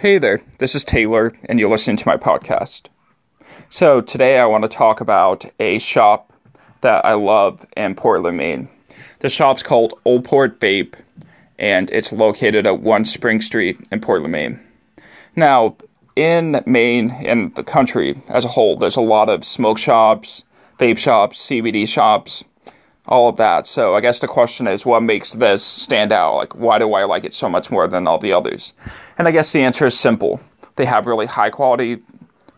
Hey there, this is Taylor, and you're listening to my podcast. So, today I want to talk about a shop that I love in Portland, Maine. The shop's called Old Port Vape, and it's located at 1 Spring Street in Portland, Maine. Now, in Maine and the country as a whole, there's a lot of smoke shops, vape shops, CBD shops, all of that. So I guess the question is what makes this stand out? Like, why do I like it so much more than all the others? And I guess the answer is simple. They have really high quality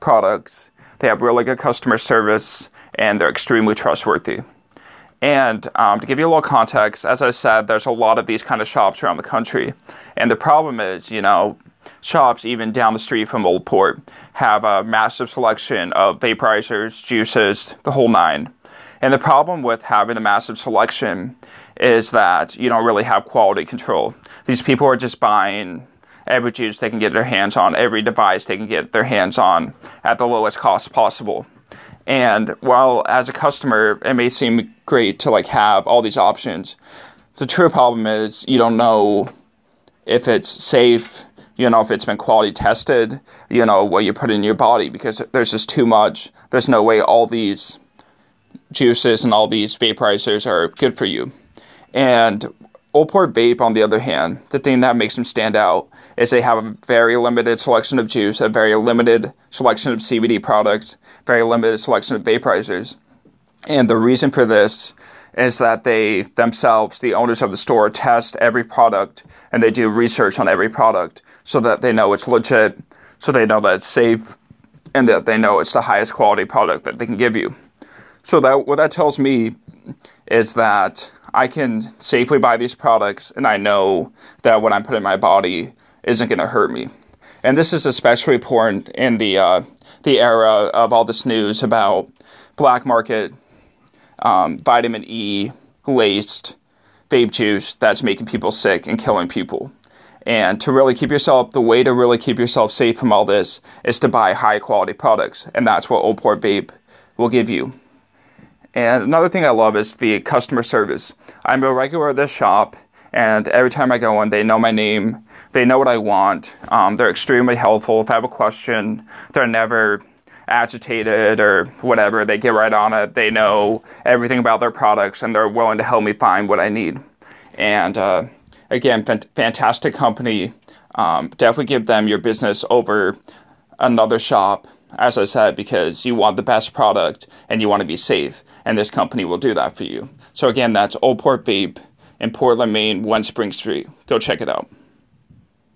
products, they have really good customer service, and they're extremely trustworthy. And um, to give you a little context, as I said, there's a lot of these kind of shops around the country. And the problem is, you know, shops even down the street from Old Port have a massive selection of vaporizers, juices, the whole nine. And the problem with having a massive selection is that you don't really have quality control. These people are just buying every juice they can get their hands on, every device they can get their hands on at the lowest cost possible. And while as a customer it may seem great to like have all these options, the true problem is you don't know if it's safe, you know, if it's been quality tested, you know, what you put in your body because there's just too much. There's no way all these juices and all these vaporizers are good for you. And Old Port Vape, on the other hand, the thing that makes them stand out is they have a very limited selection of juice, a very limited selection of CBD products, very limited selection of vaporizers. And the reason for this is that they themselves, the owners of the store, test every product and they do research on every product so that they know it's legit, so they know that it's safe, and that they know it's the highest quality product that they can give you. So that what that tells me is that I can safely buy these products and I know that what I'm putting in my body isn't going to hurt me. And this is especially important in the uh, the era of all this news about black market um, vitamin E laced vape juice that's making people sick and killing people. And to really keep yourself, the way to really keep yourself safe from all this is to buy high quality products. And that's what Old Port Vape will give you. And another thing I love is the customer service. I'm a regular at this shop, and every time I go in, they know my name, they know what I want. Um, they're extremely helpful. If I have a question, they're never agitated or whatever. They get right on it. They know everything about their products, and they're willing to help me find what I need. And uh, again, fantastic company. Um, definitely give them your business over another shop as I said, because you want the best product and you want to be safe, and this company will do that for you. So again, that's Old Port Vape in Portland, Maine, One Spring Street. Go check it out.